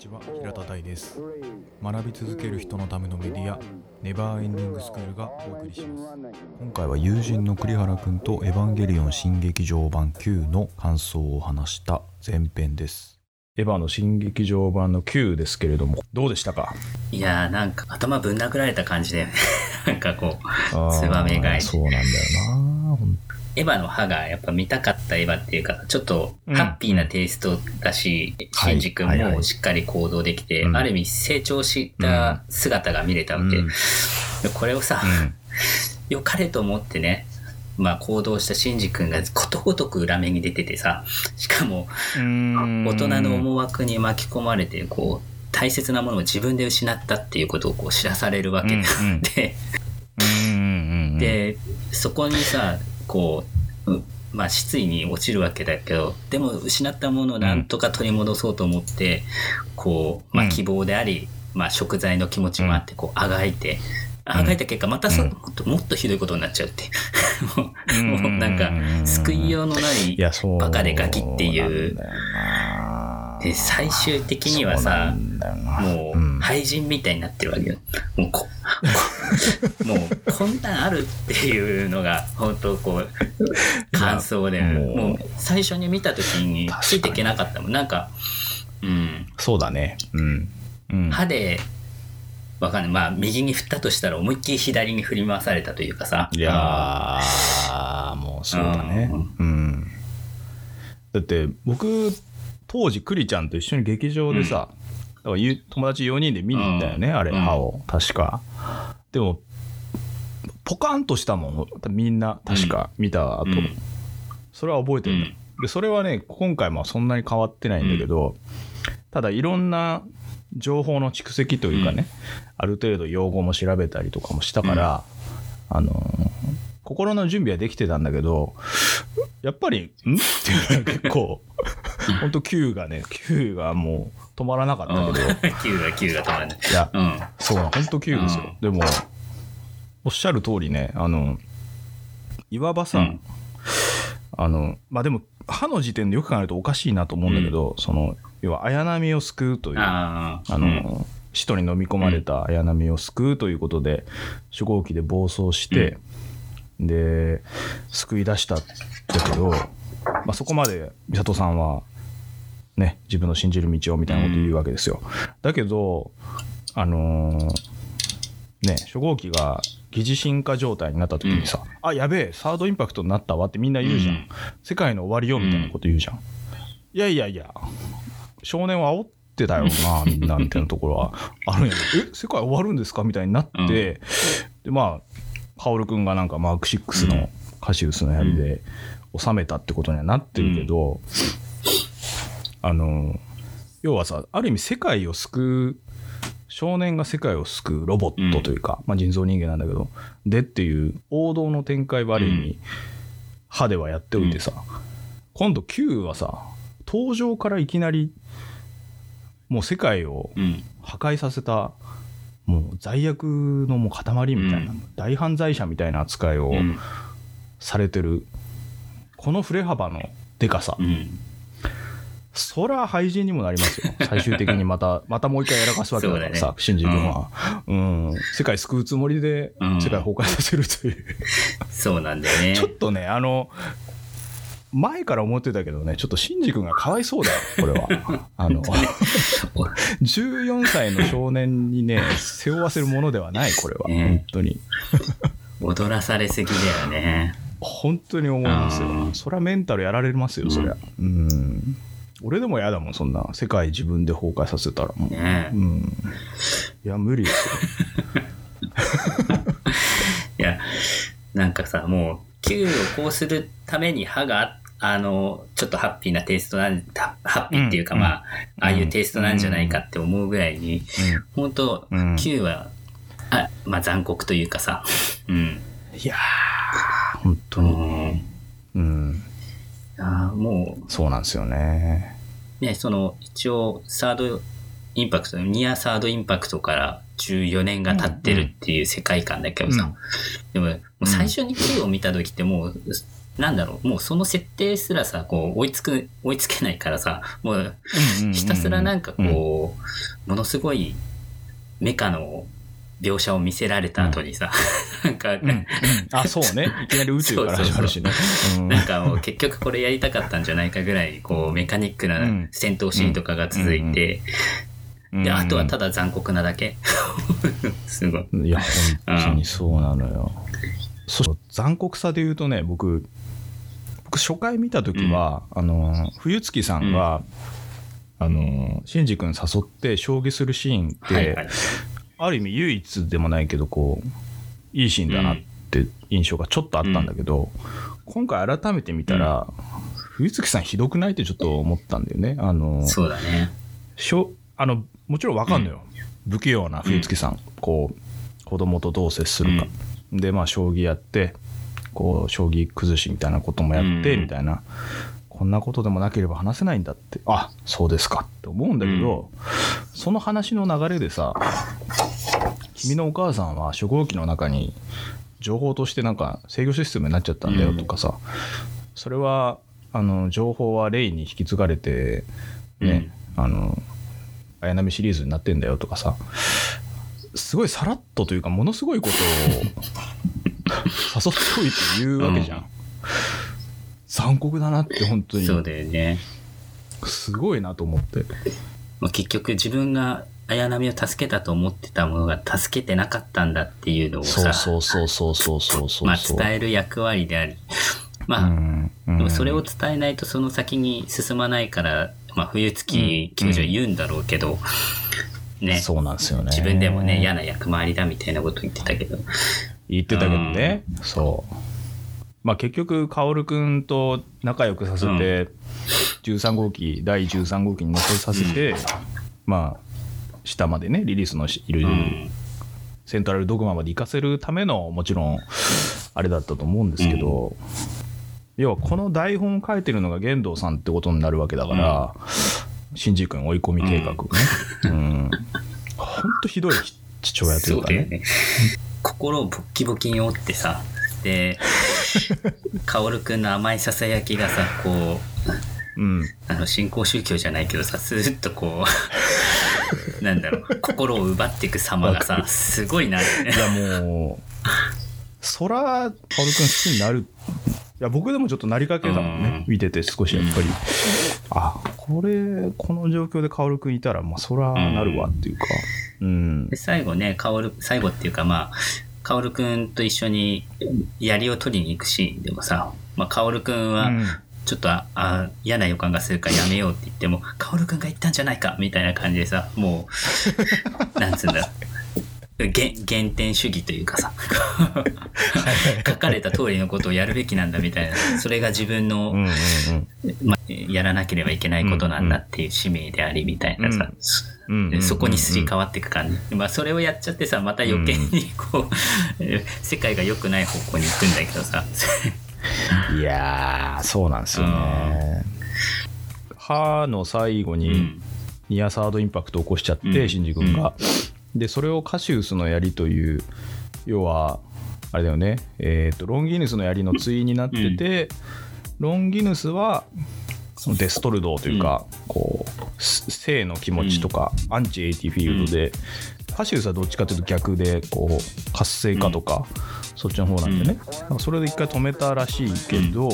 ちは平田大です。学び続ける人のためのメディアネバーエンディングスクールがお送りします。今回は友人の栗原くんとエヴァンゲリオン新劇場版9の感想を話した前編です。エヴァの新劇場版の9ですけれどもどうでしたか？いやーなんか頭ぶん殴られた感じで なんかこうあーツバメがいそうなんだよなエヴァの歯がやっぱ見たかったエヴァっていうかちょっとうん。ハッピーなテイストだし、はいシンジ君もしっかり行動できて、うん。ある意味成長した姿が見れたわけ、うん。でこれをさ、うん。良かれと思ってねまあ行動したシンジ君がことごとく裏目に出ててさしかもうん。大人の思惑に巻き込まれてこう大切なものを自分で失ったっていうことをこう知らされるわけで、うんうんでうんうんうん。でそこにさこう、うまあ、失意に落ちるわけだけどでも失ったものをなんとか取り戻そうと思って、こう、まあ、うん。希望であり、まあ、食材の気持ちもあってこうあがいて。あがいた結果またそ、うん。もっともっとひどいことになっちゃうって。もうなんか救いようのないバカでガキっていう。で最終的にはさもう廃人みたいになってるわけよ。もうここ もうこんなんあるっていうのが本当こう感想でもうもう最初に見た時についていけなかったもん。なんか、うん、そうだね。うん。うん。歯でわかんない。まあ右に振ったとしたら思いっきり左に振り回されたというかさ。いやーもうそうだね。ううん。だって僕当時クリちゃんと一緒に劇場でさ、友達4人で見に行ったよね、あれうん。歯を確かでもポカンとしたもん。みんな確か見た後、うん。それは覚えてる、うん。でそれはね今回もそんなに変わってないんだけど、ただいろんな情報の蓄積というかね、ある程度用語も調べたりとかもしたから、あのー心の準備はできてたんだけどやっぱり「ん?」っていうのが結構本当 Q がね Q がもう止まらなかったけど、い9が9が止まらない。やうんそうな本当 Q ですよ、でもおっしゃる通りねあのいわばさ、うん。あのまあでも歯の時点でよく考えるとおかしいなと思うんだけど、その要は綾波を救うというあああの、使徒に飲み込まれた綾波を救うということで初号機で暴走して、で救い出したんだけど、まあ、そこまで美里さんはね自分の信じる道をみたいなこと言うわけですよ。だけどあのーね初号機が疑似進化状態になった時にさ「あやべえサードインパクトになったわ」ってみんな言うじゃん、うん。世界の終わりよみたいなこと言うじゃん、いやいやいや少年は煽ってたよなみんなみたいなところは あるんやけど。え世界終わるんですかみたいになって、うん。でまあ薫君がなんかマーク6のカシウスの槍で収めたってことにはなってるけど、あの要はさある意味世界を救う少年が世界を救うロボットというか、まあ、人造人間なんだけどでっていう王道の展開はある意味、歯ではやっておいてさ、今度 Q はさ登場からいきなりもう世界をうん。破壊させたもう罪悪のもう塊みたいな、うん。大犯罪者みたいな扱いをうん。されてる、この振れ幅のでかさ、うんそら廃人にもなりますよ。最終的にまたまたもう一回やらかすわけだからさ、新次君は、うん、世界救うつもりでうん。世界崩壊させるという、そうなんだよね。ちょっとねあの前から思ってたけどねちょっと新次君がかわいそうだよこれは。あの14歳の少年にね背負わせるものではないこれは、ね。本当に。踊らされすぎだよね。本当に思いますよ。うん。そりゃメンタルやられますよそりゃ。うん俺でも嫌だもんそんな世界自分で崩壊させたらもう、ねうん。いや無理ですよ。いやなんかさもう Q をこうするために歯があのちょっとハッピーなテイストなんハハッピーっていうか、うんまあああいうテイストなんじゃないかって思うぐらいに、本当、うん。Q はあまあ残酷というかさ。うん。いやー本当に。うんうんあーもそうなんですよね。うねその一応サードインパクトニアサードインパクトから14年が経ってるっていう世界観だけどさ、うん。でももう最初に Q を見た時ってもうなんだろう、もうその設定すらさ、こう、追いつく、追いつけないからさ、もう、ひたすらなんかこう、ものすごいメカの描写を見せられた後にさ、なんか、うんうんあ、そうね。いきなり宇宙から始まるしね。うんなんかもう結局これやりたかったんじゃないかぐらい、こう、メカニックなうん戦闘シーンとかが続いて、で、あとはただ残酷なだけ。すごい。いや、本当にそうなのよ。そ残酷さで言うとね、僕、僕初回見た時は、あの、冬月さんが、あの、シンジ君誘って将棋するシーンって、はいはい。ある意味唯一でもないけど、こう、いいシーンだなって印象がちょっとあったんだけど、今回改めて見たら、冬月さんひどくないってちょっと思ったんだよね。あの、そうだね。しょあのもちろんわかんのよ、不器用な冬月さん、こう子供とどう接するか、でまあ将棋やってこう将棋崩しみたいなこともやって、うん。みたいな。こんなことでもなければ話せないんだって。あそうですかって思うんだけど、その話の流れでさ君のお母さんは初号機の中に情報としてなんか制御システムになっちゃったんだよとかさ、それはあの情報はレイに引き継がれてね、あの綾波シリーズになってんだよとかさ。すごいさらっとというかものすごいことを誘っておいて言うわけじゃん、うん。残酷だなって本当に。そうだよね。すごいなと思って。まあ、結局自分が綾波を助けたと思ってたものが助けてなかったんだっていうのをさ、そうそうそうそうそうそうまあ伝える役割であり、まあ、うんうん。でもそれを伝えないとその先に進まないから、まあ、冬月教授は言うんだろうけど、ね、そうなんですよね。自分でもね、嫌な役回りだみたいなこと言ってたけど、言ってたけどね、そう。まあ結局薫君と仲良くさせて、13号機第13号機に乗せさせて、まあ下までねリリースのしいる、うん、セントラルドグマまで行かせるためのもちろんあれだったと思うんですけど、要はこの台本を書いてるのが玄道さんってことになるわけだから、新次君追い込み計画ね、うん、ほんとひどい父親といかね。そううだよね。心をボッキボキに折ってさ、で、薫くんの甘いささやきがさ、こう、うん。あの、新興宗教じゃないけどさ、スーッとこう、なんだろう、心を奪っていく様がさ、すごいな。って。いやもうそら薫君好きになる。いや僕でもちょっとなりかけたもんね、うん。見てて少しやっぱり、あこれこの状況で薫君いたらまあそらなるわっていうか。うん。で最後ね、薫、最後っていうかまあ、薫くんと一緒に槍を取りに行くシーンでもさ、まあ、薫くんはうん、ちょっとああ嫌な予感がするからやめようって言っても、薫くんが言ったんじゃないかみたいな感じでさ、もう、なんつうんだろう。原原点主義というかさ 書かれた通りのことをやるべきなんだみたいなそれが自分の、うんうんうん。まあ、やらなければいけないことなんだっていう使命でありみたいなさ、うんうんうん。でそこにすり替わっていく感じ、まあ、それをやっちゃってさまた余計にこう、え 世界が良くない方向に行くんだけどさ いやーそうなんですよね。歯の最後にうん。ニアサードインパクトを起こしちゃって、うん。シンジ君が、でそれをカシウスの槍という要はあれだよね、えー、とロンギヌスの槍の対になってて、ロンギヌスはそのデストルドーというか、こうす生の気持ちとか、アンチエイティフィールドで、カシウスはどっちかというと逆でこう活性化とか、そっちの方なんでね、なんかそれで一回止めたらしいけど、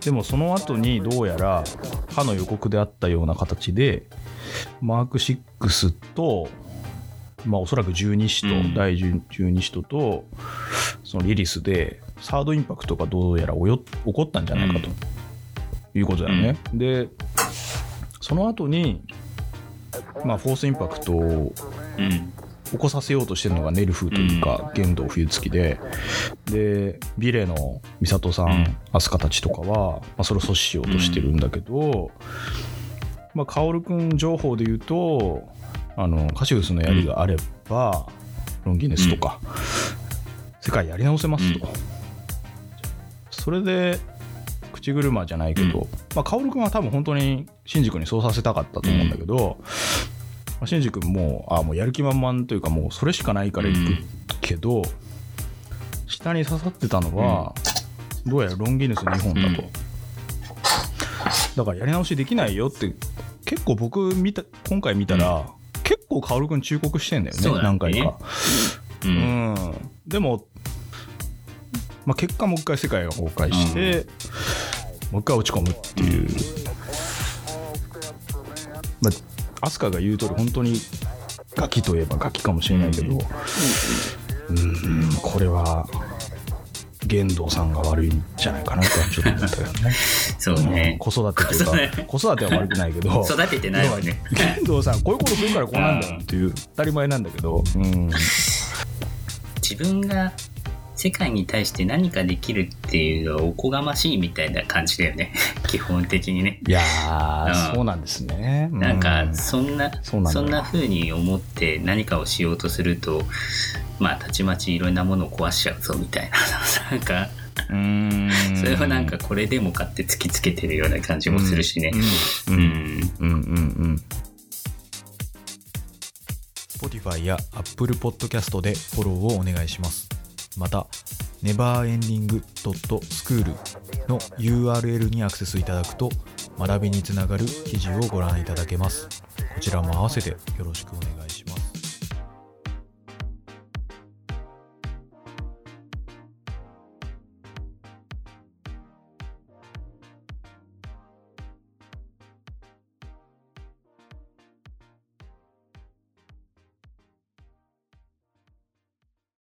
でもその後にどうやら歯の予告であったような形でマーク6と、まあ、おそらく十二使徒、うん。第十十二使徒とそのリリスでサードインパクトがどうやらおよ起こったんじゃないかということだよね。でその後にまあフォースインパクトをうん。起こさせようとしてるのがネルフというか、玄道冬月で。でビレの美里さん、うん。飛鳥たちとかは、まあ、それを阻止しようとしてるんだけど、まあ、薫君情報で言うとあのカシウスの槍があれば、ロンギネスとか、世界やり直せますと、それで口車じゃないけど、うん。まあ、薫君は多分本当にシンジ君にそうさせたかったと思うんだけど、まあ、シンジ君もあもうやる気満々というかもうそれしかないから行くけど、下に刺さってたのは、どうやらロンギヌス2本だと、だからやり直しできないよって結構僕見た今回見たら、結構薫君忠告してんだよねね。何回か。う。うん。んでも、まあ、結果もう一回世界が崩壊して、もう一回落ち込むっていう、まあ、飛鳥が言う通り本当にガキといえばガキかもしれないけどうんこれは玄道さんが悪いんじゃないかなとはちょっと思ったけどねうん そうね。子育てというか子育ては悪くないけど 育ててないわね。玄道さんこういうことするからこうなんだよっていう当たり前なんだけど、うん、自分が世界に対して何かできるっていうのはおこがましいみたいな感じだよね。基本的にね。いやー、うんそうなんですね。うなんかそんな、そうなんそんな風に思って何かをしようとするとまあたちまちいろんなものを壊しちゃうぞみたいな なんかうーんそれはなんかこれでもかって突きつけてるような感じもするしね。ううんん、うんうんうん。Spotify や Apple Podcast でフォローをお願いします。また、neverending.school の URL にアクセスいただくと、学びにつながる記事をご覧いただけます。こちらも合わせてよろしくお願いします。